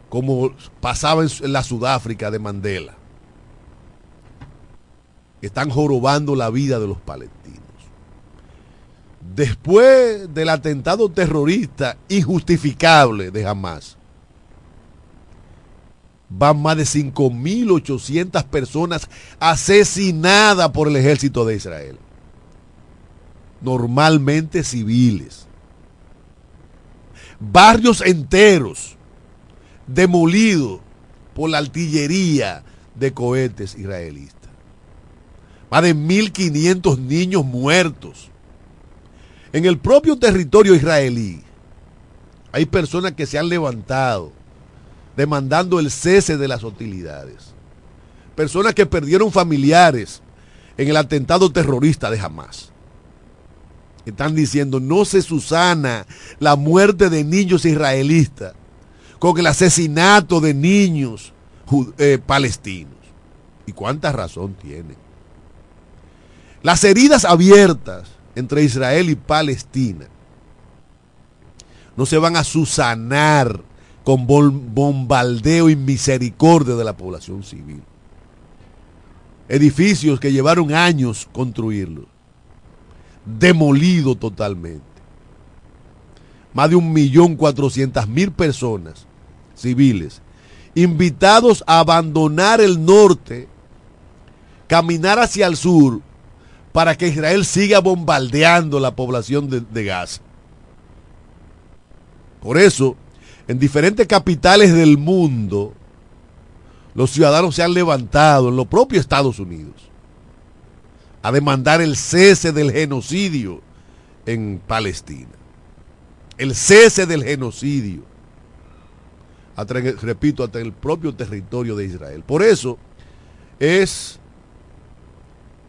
como pasaba en la Sudáfrica de Mandela. Están jorobando la vida de los palestinos. Después del atentado terrorista injustificable de Hamas, van más de 5.800 personas asesinadas por el ejército de Israel. Normalmente civiles. Barrios enteros demolidos por la artillería de cohetes israelitas. Más de 1.500 niños muertos. En el propio territorio israelí hay personas que se han levantado demandando el cese de las hostilidades. Personas que perdieron familiares en el atentado terrorista de Hamas. Están diciendo, no se susana la muerte de niños israelitas con el asesinato de niños eh, palestinos. ¿Y cuánta razón tienen? Las heridas abiertas entre Israel y Palestina no se van a susanar con bombardeo y misericordia de la población civil. Edificios que llevaron años construirlos, demolido totalmente. Más de un millón cuatrocientas mil personas civiles invitados a abandonar el norte, caminar hacia el sur para que Israel siga bombardeando la población de, Gaza. Por eso, en diferentes capitales del mundo, los ciudadanos se han levantado en los propios Estados Unidos a demandar el cese del genocidio en Palestina. El cese del genocidio. Repito, hasta el propio territorio de Israel. Por eso es,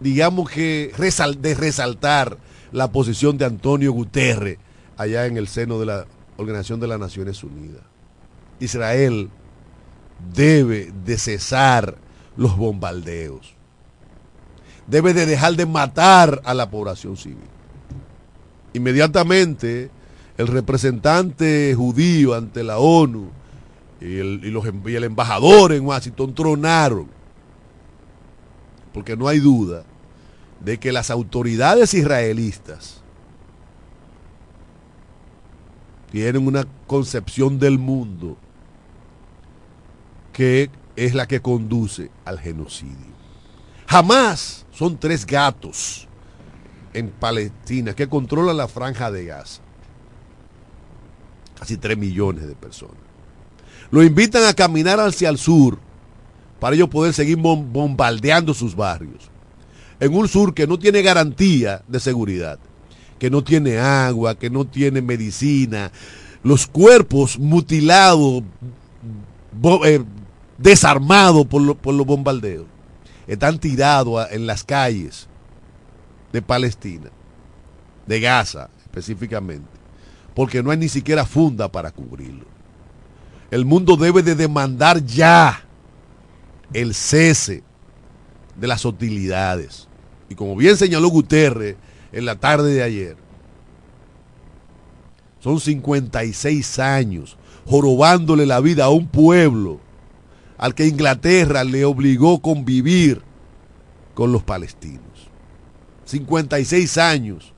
digamos que, de resaltar la posición de Antonio Guterres allá en el seno de la Organización de las Naciones Unidas. Israel debe de cesar los bombardeos. Debe de dejar de matar a la población civil. Inmediatamente el representante judío ante la ONU y el, los, y el embajador en Washington tronaron. Porque no hay duda de que las autoridades israelistas tienen una concepción del mundo que es la que conduce al genocidio. Jamás son tres gatos en Palestina que controlan la franja de Gaza. Casi tres millones de personas. Lo invitan a caminar hacia el sur para ellos poder seguir bombardeando sus barrios. En un sur que no tiene garantía de seguridad, que no tiene agua, que no tiene medicina, los cuerpos mutilados, eh, desarmados por, por los bombardeos, están tirados en las calles de Palestina, de Gaza específicamente, porque no hay ni siquiera funda para cubrirlo. El mundo debe de demandar ya el cese de las hostilidades. Y como bien señaló Guterres en la tarde de ayer, son 56 años jorobándole la vida a un pueblo al que Inglaterra le obligó a convivir con los palestinos. 56 años,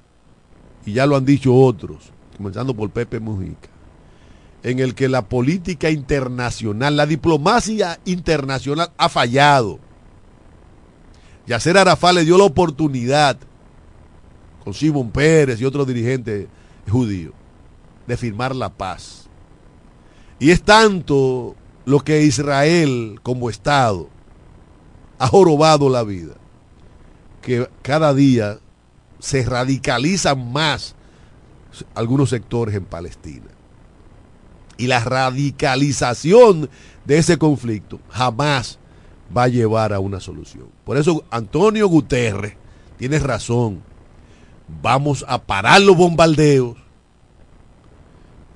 y ya lo han dicho otros, comenzando por Pepe Mujica, en el que la política internacional, la diplomacia internacional ha fallado. Yasser Arafat le dio la oportunidad, con Simón Pérez y otros dirigentes judíos, de firmar la paz. Y es tanto lo que Israel como Estado ha jorobado la vida, que cada día se radicalizan más algunos sectores en Palestina. Y la radicalización de ese conflicto jamás va a llevar a una solución. Por eso Antonio Guterres tiene razón. Vamos a parar los bombardeos.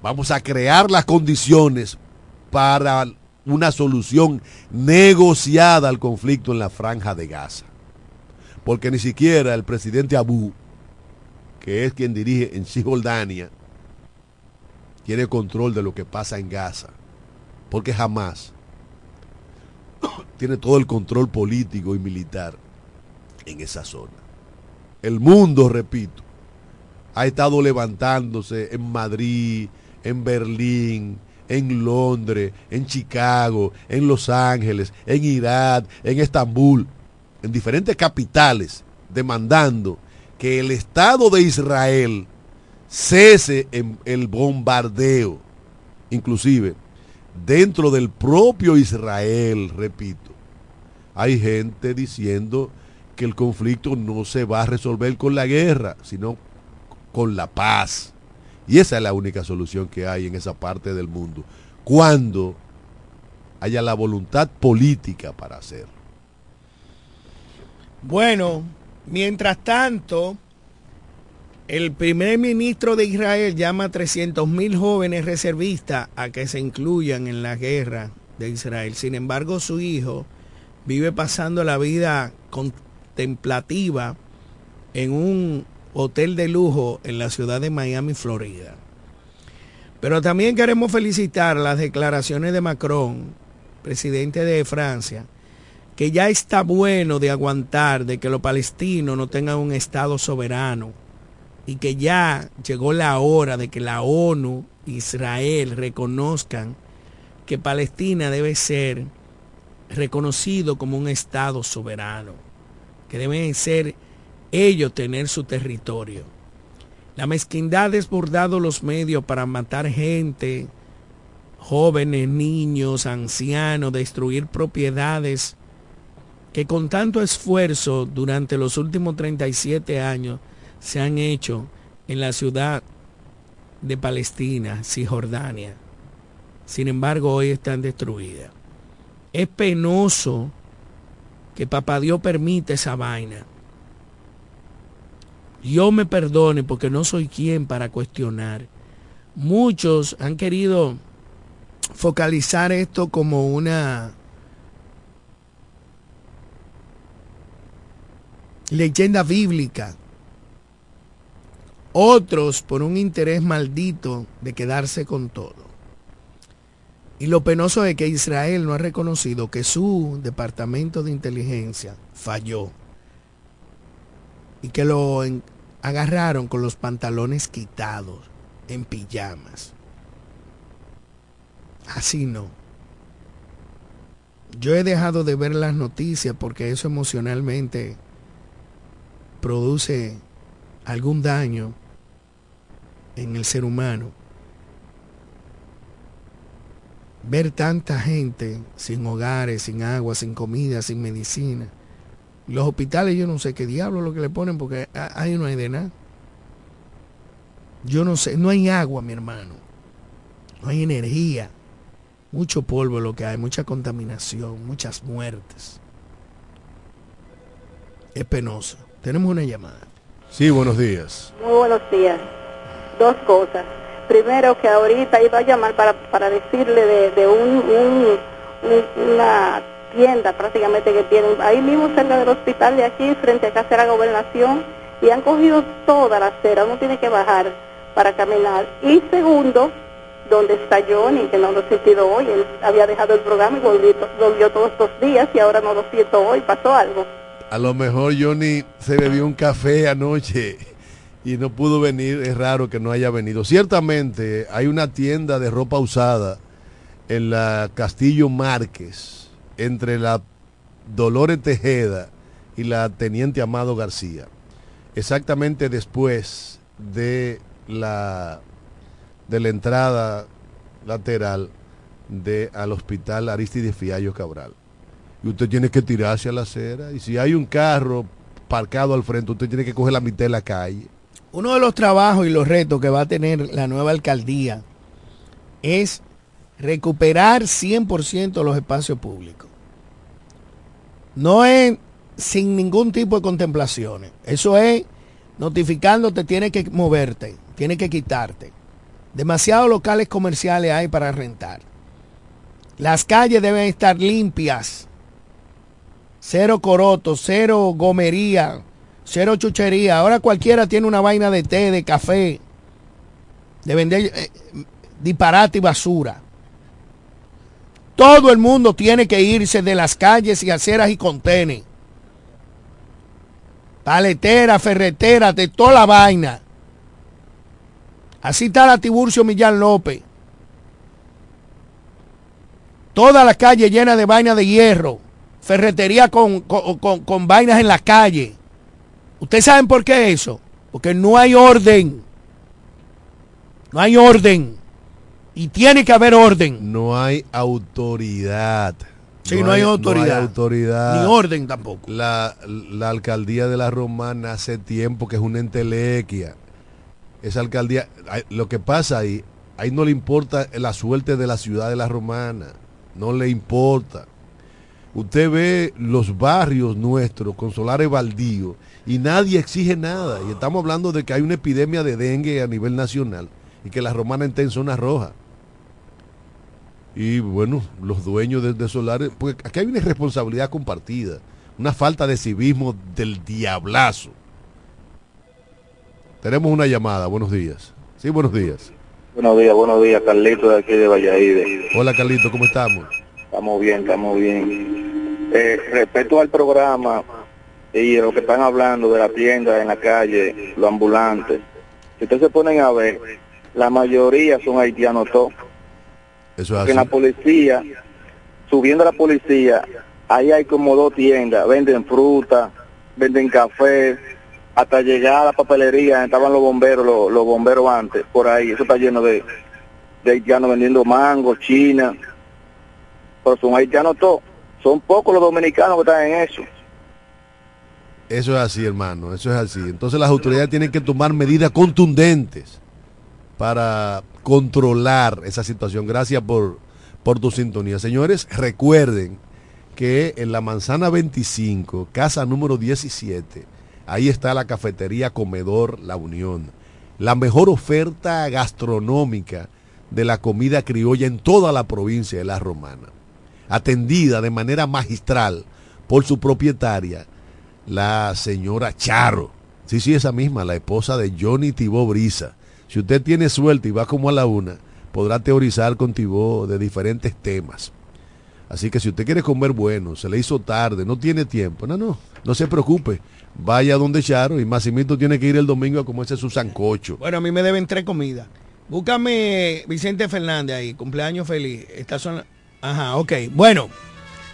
Vamos a crear las condiciones para una solución negociada al conflicto en la franja de Gaza. Porque ni siquiera el presidente Abu, que es quien dirige en Cisjordania, tiene control de lo que pasa en Gaza. Porque jamás tiene todo el control político y militar en esa zona. El mundo, repito, ha estado levantándose en Madrid, en Berlín, en Londres, en Chicago, en Los Ángeles, en Irak, en Estambul, en diferentes capitales, demandando que el Estado de Israel cese en el bombardeo, inclusive dentro del propio Israel, repito. Hay gente diciendo que el conflicto no se va a resolver con la guerra, sino con la paz. Y esa es la única solución que hay en esa parte del mundo. Cuando haya la voluntad política para hacerlo. Bueno, mientras tanto, el primer ministro de Israel llama a 300 mil jóvenes reservistas a que se incluyan en la guerra de Israel. Sin embargo, su hijo vive pasando la vida contemplativa en un hotel de lujo en la ciudad de Miami, Florida. Pero también queremos felicitar las declaraciones de Macron, presidente de Francia, que ya está bueno de aguantar de que los palestinos no tengan un Estado soberano y que ya llegó la hora de que la ONU, Israel reconozcan que Palestina debe ser reconocido como un Estado soberano, que deben ser ellos tener su territorio. La mezquindad ha desbordado los medios para matar gente, jóvenes, niños, ancianos, destruir propiedades que con tanto esfuerzo durante los últimos 37 años se han hecho en la ciudad de Palestina, Cisjordania. Sin embargo, hoy están destruidas. Es penoso que Papá Dios permita esa vaina. Yo me perdone porque no soy quien para cuestionar. Muchos han querido focalizar esto como una leyenda bíblica. Otros por un interés maldito de quedarse con todo. Y lo penoso es que Israel no ha reconocido que su departamento de inteligencia falló y que lo agarraron con los pantalones quitados, en pijamas. Así no. Yo he dejado de ver las noticias porque eso emocionalmente produce algún daño en el ser humano. Ver tanta gente sin hogares, sin agua, sin comida, sin medicina. Los hospitales yo no sé qué diablo lo que le ponen porque ahí no hay de nada. Yo no sé, no hay agua, mi hermano. No hay energía. Mucho polvo lo que hay, mucha contaminación, muchas muertes. Es penoso. Tenemos una llamada. Sí, buenos días. Muy buenos días. Dos cosas. Primero, que ahorita iba a llamar para, para decirle de, de un, un- un- una tienda prácticamente que tienen ahí mismo cerca del hospital de aquí, frente a Casa de Gobernación, y han cogido toda la acera, uno tiene que bajar para caminar. Y segundo, donde está Johnny, que no lo he sentido hoy, él había dejado el programa y volvió, volvió todos estos días y ahora no lo siento hoy, pasó algo. A lo mejor Johnny se bebió un café anoche y no pudo venir. Es raro que no haya venido. Ciertamente hay una tienda de ropa usada en la Castillo Márquez, entre la Dolores Tejeda y la Teniente Amado García. Exactamente después de la, de la entrada lateral de, al hospital Aristides Fiallo Cabral y usted tiene que tirarse a la acera. Y si hay un carro parcado al frente, usted tiene que coger la mitad de la calle. Uno de los trabajos y los retos que va a tener la nueva alcaldía es recuperar 100% los espacios públicos. No es sin ningún tipo de contemplaciones. Eso es notificándote, tienes que moverte, tienes que quitarte. Demasiados locales comerciales hay para rentar. Las calles deben estar limpias. Cero coroto, cero gomería, cero chuchería. Ahora cualquiera tiene una vaina de té, de café, de vender eh, disparate y basura. Todo el mundo tiene que irse de las calles y aceras y contenes. Paletera, ferretera, de toda la vaina. Así está la Tiburcio Millán López. Toda la calle llena de vainas de hierro. Ferretería con, con, con- con vainas en la calle. ¿Ustedes saben por qué eso? Porque no hay orden. No hay orden. Y tiene que haber orden. No hay autoridad. Sí, no hay autoridad. autoridad. Ni orden tampoco. La, la alcaldía de la Romana hace tiempo que es una entelequia. Esa alcaldía, lo que pasa ahí, ahí no le importa la suerte de la ciudad de la Romana. No le importa. Usted ve los barrios nuestros con solares baldíos y nadie exige nada. Y estamos hablando de que hay una epidemia de dengue a nivel nacional y que la romana está en zona roja. Y bueno, los dueños de, de solares, pues aquí hay una irresponsabilidad compartida, una falta de civismo del diablazo. Tenemos una llamada, buenos días. Sí, buenos días. Buenos días, buenos días, Carlito de aquí de Valladolid. Hola Carlito, ¿cómo estamos? Estamos bien, estamos bien. Eh, respecto al programa y lo que están hablando de la tienda en la calle, los ambulantes, si ustedes se ponen a ver, la mayoría son haitianos todos. Eso es en la policía, subiendo a la policía, ahí hay como dos tiendas, venden fruta, venden café, hasta llegar a la papelería, estaban los bomberos, los, los bomberos antes, por ahí, eso está lleno de, de haitianos vendiendo mango, china, pero son haitianos todos, son pocos los dominicanos que están en eso. Eso es así, hermano, eso es así. Entonces las autoridades tienen que tomar medidas contundentes para controlar esa situación. Gracias por, por tu sintonía. Señores, recuerden que en la manzana 25, casa número 17, ahí está la cafetería Comedor La Unión. La mejor oferta gastronómica de la comida criolla en toda la provincia de La Romana, atendida de manera magistral por su propietaria, la señora Charo. Sí, sí, esa misma, la esposa de Johnny Tibó Brisa. Si usted tiene suerte y va como a la una, podrá teorizar con Tibó de diferentes temas. Así que si usted quiere comer bueno, se le hizo tarde, no tiene tiempo, no, no, no se preocupe. Vaya donde Charo y Massimito tiene que ir el domingo a comerse su sancocho. Bueno, a mí me deben tres comidas. Búscame Vicente Fernández ahí, cumpleaños feliz. Estas son... Ajá, ok. Bueno,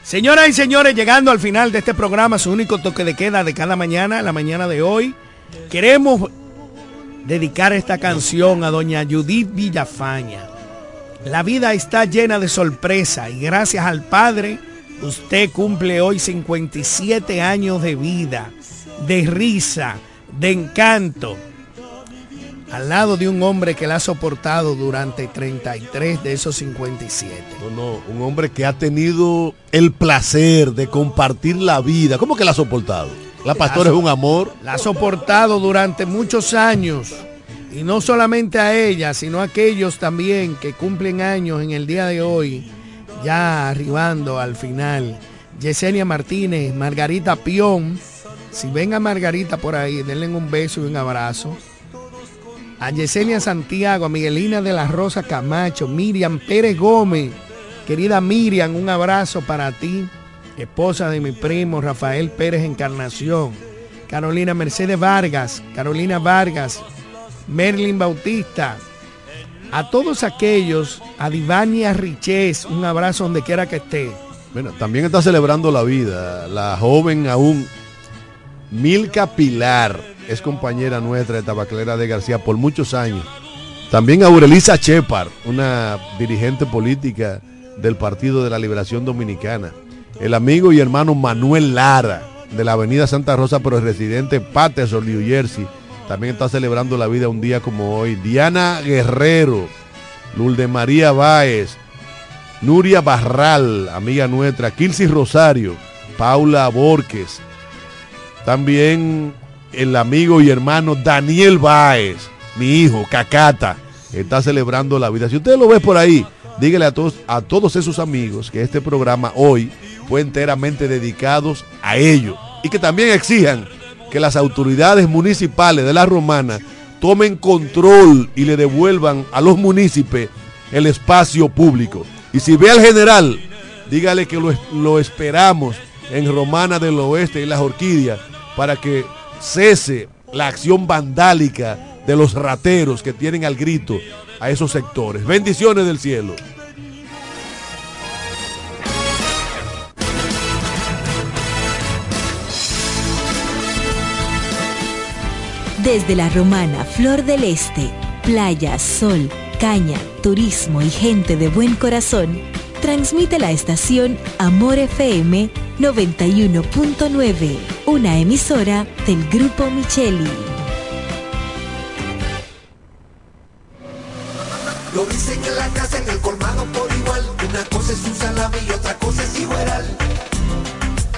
señoras y señores, llegando al final de este programa, su único toque de queda de cada mañana, la mañana de hoy, queremos dedicar esta canción a doña Judith Villafaña. La vida está llena de sorpresa y gracias al Padre, usted cumple hoy 57 años de vida, de risa, de encanto, al lado de un hombre que la ha soportado durante 33 de esos 57. No, no, un hombre que ha tenido el placer de compartir la vida. ¿Cómo que la ha soportado? La pastora es un amor. La ha soportado durante muchos años. Y no solamente a ella, sino a aquellos también que cumplen años en el día de hoy, ya arribando al final. Yesenia Martínez, Margarita Pion. Si ven a Margarita por ahí, denle un beso y un abrazo. A Yesenia Santiago, a Miguelina de la Rosa Camacho, Miriam Pérez Gómez. Querida Miriam, un abrazo para ti. Esposa de mi primo Rafael Pérez Encarnación. Carolina Mercedes Vargas, Carolina Vargas, Merlin Bautista, a todos aquellos, a Divania Riches, un abrazo donde quiera que esté. Bueno, también está celebrando la vida la joven aún Milka Pilar, es compañera nuestra de Tabacalera de García por muchos años. También Aurelisa Chepar, una dirigente política del Partido de la Liberación Dominicana. El amigo y hermano Manuel Lara, de la Avenida Santa Rosa, pero el residente Patterson, New Jersey, también está celebrando la vida un día como hoy. Diana Guerrero, Lulde María Báez, Nuria Barral, amiga nuestra, Kilsi Rosario, Paula Borges. También el amigo y hermano Daniel Báez, mi hijo, Cacata, está celebrando la vida. Si usted lo ve por ahí, dígale a todos, a todos esos amigos que este programa hoy fue enteramente dedicados a ellos y que también exijan que las autoridades municipales de la Romana tomen control y le devuelvan a los municipios el espacio público. Y si ve al general, dígale que lo, lo esperamos en Romana del Oeste y las Orquídeas para que cese la acción vandálica de los rateros que tienen al grito a esos sectores. Bendiciones del cielo. Desde la romana Flor del Este, playa, sol, caña, turismo y gente de buen corazón, transmite la estación Amor FM 91.9, una emisora del Grupo Micheli. Lo dicen en la casa, en el colmado por igual. Una cosa es un salami y otra cosa es igual.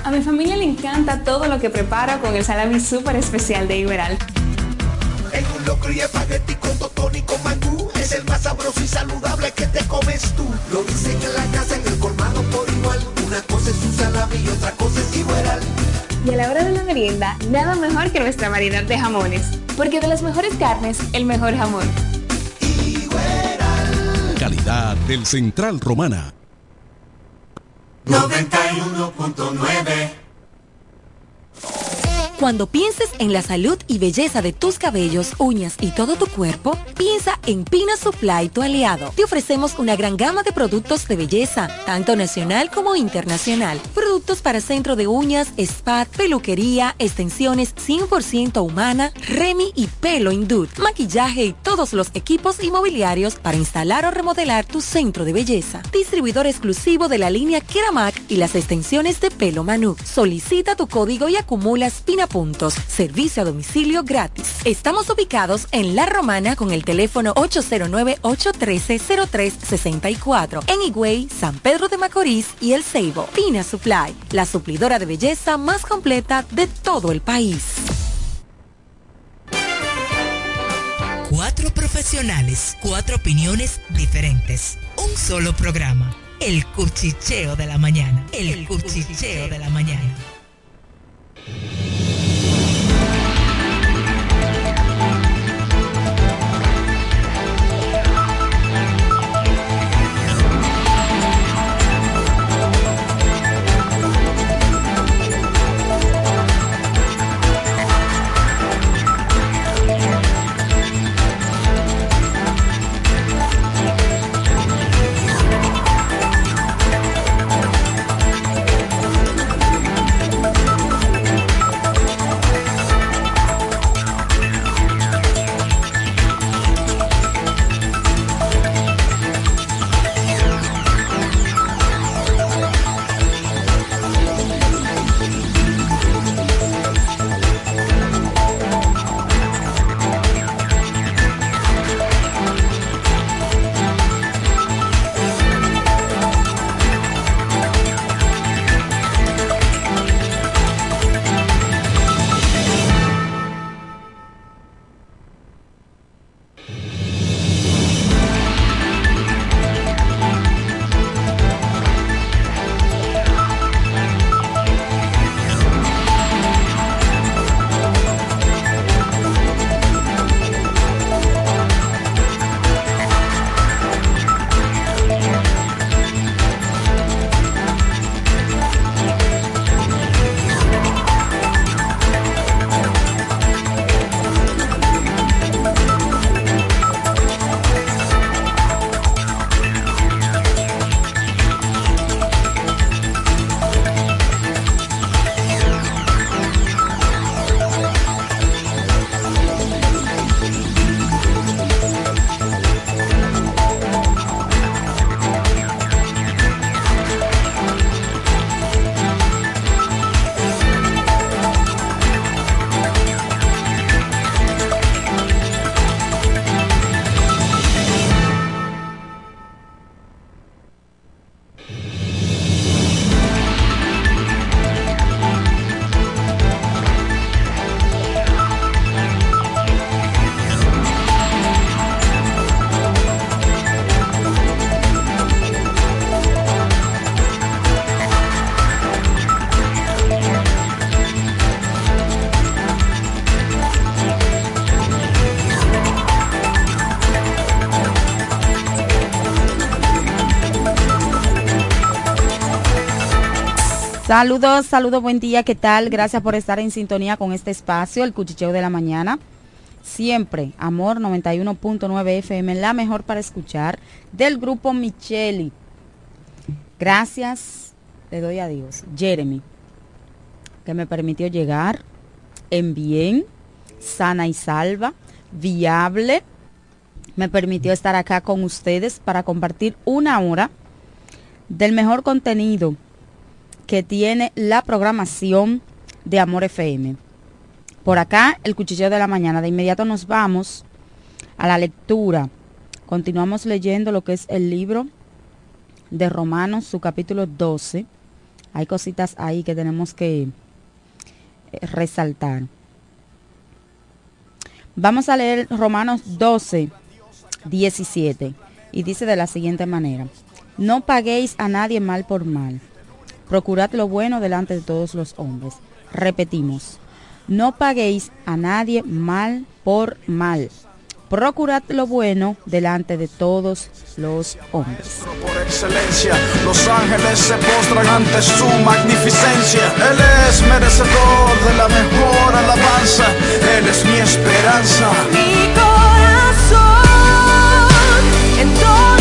A mi familia le encanta todo lo que preparo con el salami súper especial de Iberal. Y espagueti con totón y con mangú Es el más sabroso y saludable que te comes tú Lo dicen en la casa, en el colmado por igual Una cosa es un salami y otra cosa es igual Y a la hora de la merienda, nada mejor que nuestra variedad de jamones. Porque de las mejores carnes, el mejor jamón. Calidad del Central Romana. 91.9 Cuando pienses en la salud y belleza de tus cabellos, uñas y todo tu cuerpo, piensa en Pina Supply, tu aliado. Te ofrecemos una gran gama de productos de belleza, tanto nacional como internacional. Productos para centro de uñas, spa, peluquería, extensiones 100% humana, Remy y pelo Indud, maquillaje y todos los equipos inmobiliarios para instalar o remodelar tu centro de belleza. Distribuidor exclusivo de la línea Keramac y las extensiones de pelo Manu. Solicita tu código y acumulas Pina puntos. Servicio a domicilio gratis. Estamos ubicados en La Romana con el teléfono 809-813-0364. En Higüey, San Pedro de Macorís y El Ceibo. Pina Supply, la suplidora de belleza más completa de todo el país. Cuatro profesionales, cuatro opiniones diferentes. Un solo programa. El Cuchicheo de la Mañana. El, Cuchicheo de la Mañana. あ。Saludos, saludos, buen día, ¿qué tal? Gracias por estar en sintonía con este espacio, el cuchicheo de la mañana. Siempre, Amor 91.9 FM, la mejor para escuchar, del grupo Micheli. Gracias, le doy a Dios, Jeremy, que me permitió llegar en bien, sana y salva, viable. Me permitió estar acá con ustedes para compartir una hora del mejor contenido que tiene la programación de Amor FM. Por acá, el cuchillo de la mañana. De inmediato nos vamos a la lectura. Continuamos leyendo lo que es el libro de Romanos, su capítulo 12. Hay cositas ahí que tenemos que eh, resaltar. Vamos a leer Romanos 12, 17. Y dice de la siguiente manera. No paguéis a nadie mal por mal procurad lo bueno delante de todos los hombres. Repetimos, no paguéis a nadie mal por mal. Procurad lo bueno delante de todos los hombres. Por excelencia, los ángeles se postran ante su magnificencia. Él es merecedor de la mejor alabanza. Él es mi esperanza. Mi corazón. En todo